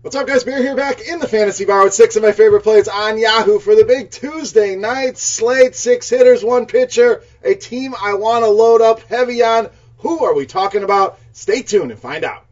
What's up, guys? Beer here back in the Fantasy Bar with six of my favorite plays on Yahoo for the big Tuesday night slate. Six hitters, one pitcher, a team I want to load up heavy on. Who are we talking about? Stay tuned and find out.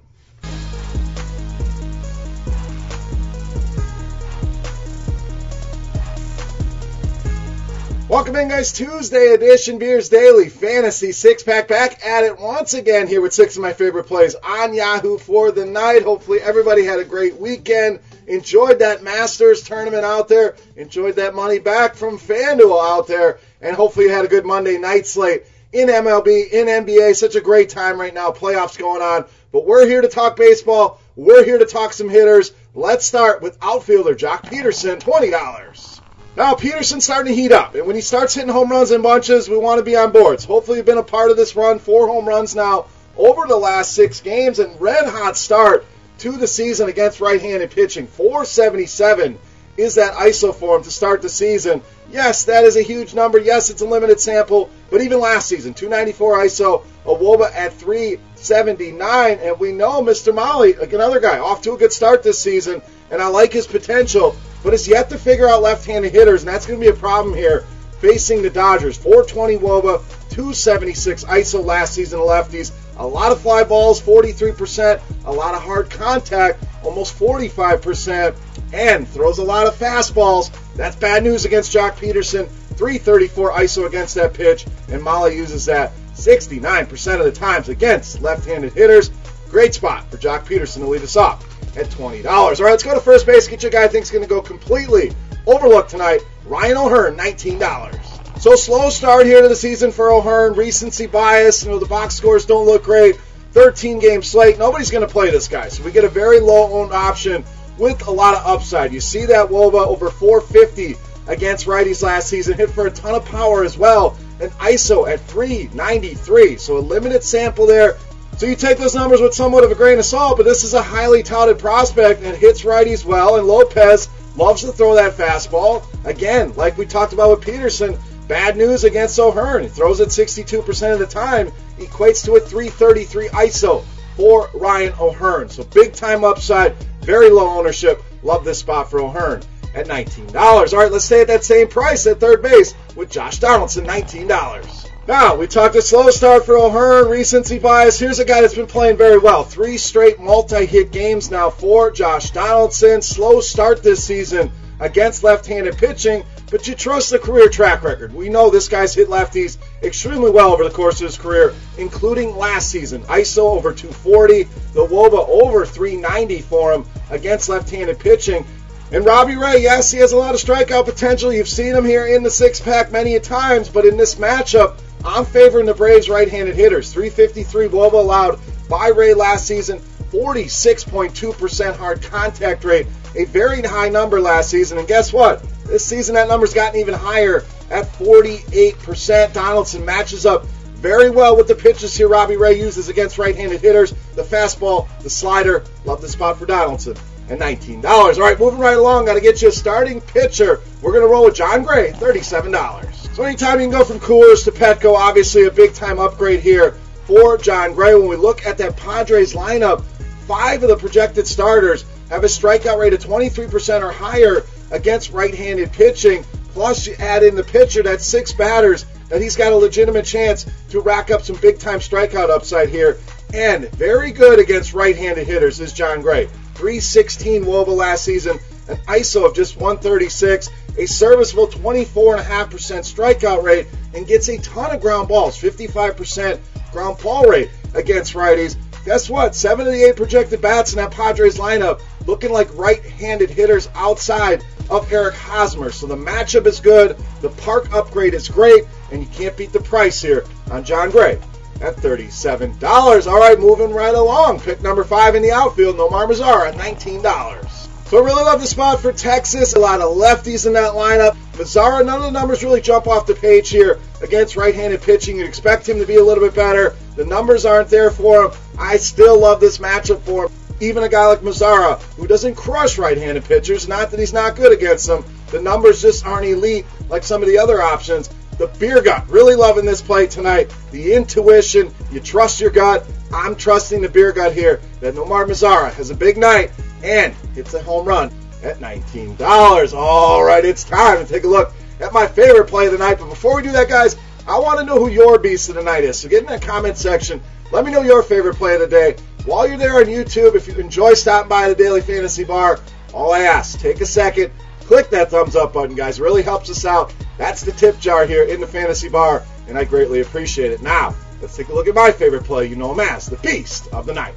Welcome in, guys. Tuesday edition Beers Daily Fantasy Six Pack back at it once again here with six of my favorite plays on Yahoo for the night. Hopefully, everybody had a great weekend. Enjoyed that Masters tournament out there. Enjoyed that money back from FanDuel out there. And hopefully, you had a good Monday night slate in MLB, in NBA. Such a great time right now. Playoffs going on. But we're here to talk baseball. We're here to talk some hitters. Let's start with outfielder Joc Pederson, $20. Now, Pederson's starting to heat up, and when he starts hitting home runs in bunches, we want to be on boards. Hopefully, you've been a part of this run. Four home runs now over the last six games, and red hot start to the season against right handed pitching. 477 is that ISO for him to start the season. Yes, that is a huge number. Yes, it's a limited sample, but even last season, 294 ISO, a Woba at 379, and we know Mr. Mahle, another guy, off to a good start this season, and I like his potential but has yet to figure out left-handed hitters, and that's going to be a problem here facing the Dodgers. 420 Woba, 276 ISO last season lefties. A lot of fly balls, 43%. A lot of hard contact, almost 45%. And throws a lot of fastballs. That's bad news against Joc Pederson. 334 ISO against that pitch, and Mahle uses that 69% of the times against left-handed hitters. Great spot for Joc Pederson to lead us off at $20. All right, let's go to first base. Get your guy I think's going to go completely overlooked tonight. Ryan O'Hearn, $19. So slow start here to the season for O'Hearn. Recency bias. You know, the box scores don't look great. 13 game slate. Nobody's going to play this guy. So we get a very low owned option with a lot of upside. You see that Woba over 450 against righties last season. Hit for a ton of power as well. And ISO at 393. So a limited sample there. So you take those numbers with somewhat of a grain of salt, but this is a highly touted prospect and hits righties well. And Lopez loves to throw that fastball. Again, like we talked about with Pederson, bad news against O'Hearn. He throws it 62% of the time, equates to a 333 ISO for Ryan O'Hearn. So big time upside, very low ownership. Love this spot for O'Hearn at $19. All right, let's stay at that same price at third base with Josh Donaldson, $19. Now, we talked a slow start for O'Hearn, recency bias. Here's a guy that's been playing very well. Three straight multi hit games now for Josh Donaldson. Slow start this season against left handed pitching, but you trust the career track record. We know this guy's hit lefties extremely well over the course of his career, including last season. ISO over 240, the Woba over 390 for him against left handed pitching. And Robbie Ray, yes, he has a lot of strikeout potential. You've seen him here in the six pack many a times, but in this matchup, I'm favoring the Braves right-handed hitters. 353 Woba allowed by Ray last season. 46.2% hard contact rate, a very high number last season. And guess what? This season that number's gotten even higher at 48%. Donaldson matches up very well with the pitches here Robbie Ray uses against right-handed hitters. The fastball, the slider. Love the spot for Donaldson. And $19. All right, moving right along. Got to get you a starting pitcher. We're going to roll with Jon Gray, $37. So anytime you can go from Coors to Petco, obviously a big time upgrade here for Jon Gray. When we look at that Padres lineup, five of the projected starters have a strikeout rate of 23% or higher against right-handed pitching. Plus, you add in the pitcher, that's six batters, that he's got a legitimate chance to rack up some big-time strikeout upside here. And very good against right-handed hitters is Jon Gray. 316 Woba last season, an ISO of just 136 a serviceable 24.5% strikeout rate and gets a ton of ground balls, 55% ground ball rate against righties. Guess what? Seven of the eight projected bats in that Padres lineup looking like right-handed hitters outside of Eric Hosmer. So the matchup is good, the park upgrade is great, and you can't beat the price here on Jon Gray at $37. All right, moving right along. Pick number five in the outfield, Nomar Mazara at $19. So I really love the spot for Texas. A lot of lefties in that lineup. Mazara, none of the numbers really jump off the page here against right-handed pitching. You'd expect him to be a little bit better. The numbers aren't there for him. I still love this matchup for him. Even a guy like Mazara, who doesn't crush right-handed pitchers, not that he's not good against them, the numbers just aren't elite like some of the other options. The beer gut, really loving this play tonight. The intuition, you trust your gut. I'm trusting the beer gut here that Nomar Mazara has a big night and hits a home run at $19. All right, it's time to take a look at my favorite play of the night. But before we do that, guys, I want to know who your beast of the night is. So get in that comment section. Let me know your favorite play of the day. While you're there on YouTube, if you enjoy stopping by the Daily Fantasy Bar, all I ask, take a second, click that thumbs up button, guys. It really helps us out. That's the tip jar here in the Fantasy Bar, and I greatly appreciate it. Now, let's take a look at my favorite play. You know him as the Beast of the Night.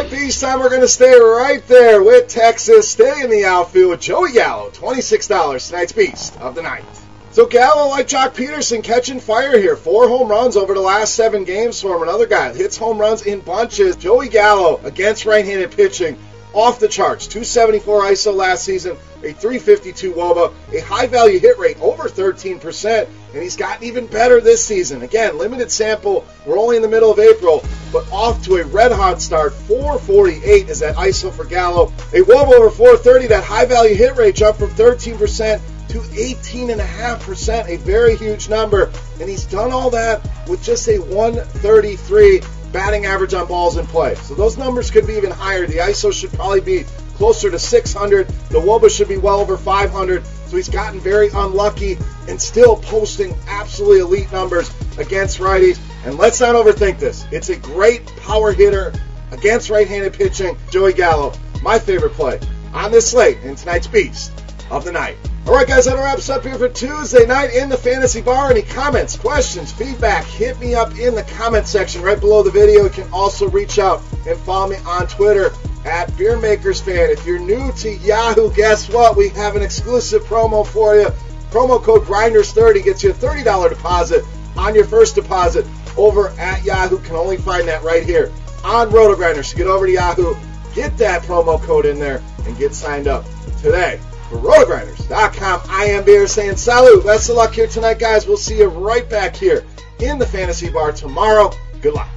Right, Beast time. We're going to stay right there with Texas. Stay in the outfield with Joey Gallo, $26 tonight's Beast of the Night. So Gallo, like Joc Pederson, catching fire here. Four home runs over the last seven games for him. Another guy hits home runs in bunches. Joey Gallo against right-handed pitching, off the charts. 274 ISO last season, a 352 WOBA, a high value hit rate over 13%, and he's gotten even better this season. Again, limited sample. We're only in the middle of April, but off to a red hot start. 448 is that ISO for Gallo. A WOBA over 430. That high value hit rate jumped from 13% to 18.5%, a very huge number. And he's done all that with just a 133 batting average on balls in play. So those numbers could be even higher. The ISO should probably be closer to 600. The WOBA should be well over 500. So he's gotten very unlucky and still posting absolutely elite numbers against righties. And let's not overthink this. It's a great power hitter against right-handed pitching. Joey Gallo, my favorite play on this slate in tonight's Beast of the Night. All right, guys, that wraps up here for Tuesday night in the Fantasy Bar. Any comments, questions, feedback, hit me up in the comment section right below the video. You can also reach out and follow me on Twitter at BeerMakersFan. If you're new to Yahoo, guess what? We have an exclusive promo for you. Promo code Grinders30 gets you a $30 deposit on your first deposit over at Yahoo. Can only find that right here on RotoGrinders. So get over to Yahoo, get that promo code in there, and get signed up today for rotogrinders.com. I am Beer saying salute. Best of luck here tonight, guys. We'll see you right back here in the fantasy bar tomorrow. Good luck.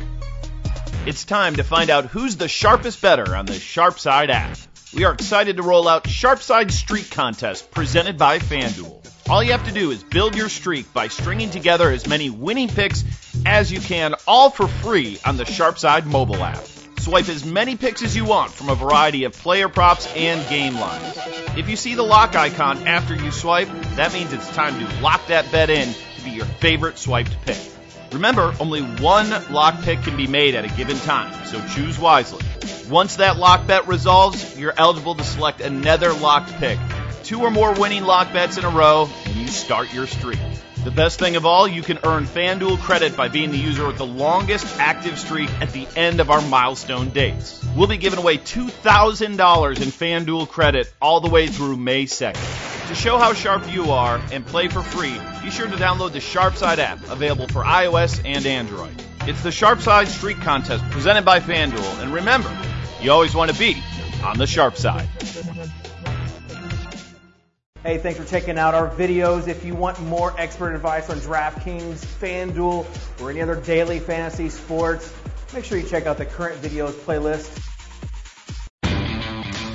It's time to find out who's the sharpest bettor on the Sharpside app. We are excited to roll out Sharpside Streak Contest presented by FanDuel. All you have to do is build your streak by stringing together as many winning picks as you can, all for free on the Sharpside mobile app. Swipe as many picks as you want from a variety of player props and game lines. If you see the lock icon after you swipe, that means it's time to lock that bet in to be your favorite swiped pick. Remember, only one lock pick can be made at a given time, so choose wisely. Once that lock bet resolves, you're eligible to select another locked pick. Two or more winning lock bets in a row, and you start your streak. The best thing of all, you can earn FanDuel credit by being the user with the longest active streak at the end of our milestone dates. We'll be giving away $2,000 in FanDuel credit all the way through May 2nd. To show how sharp you are and play for free, be sure to download the Sharpside app, available for iOS and Android. It's the Sharpside Streak Contest presented by FanDuel, and remember, you always want to be on the sharp side. Hey, thanks for checking out our videos. If you want more expert advice on DraftKings, FanDuel, or any other daily fantasy sports, make sure you check out the current videos playlist.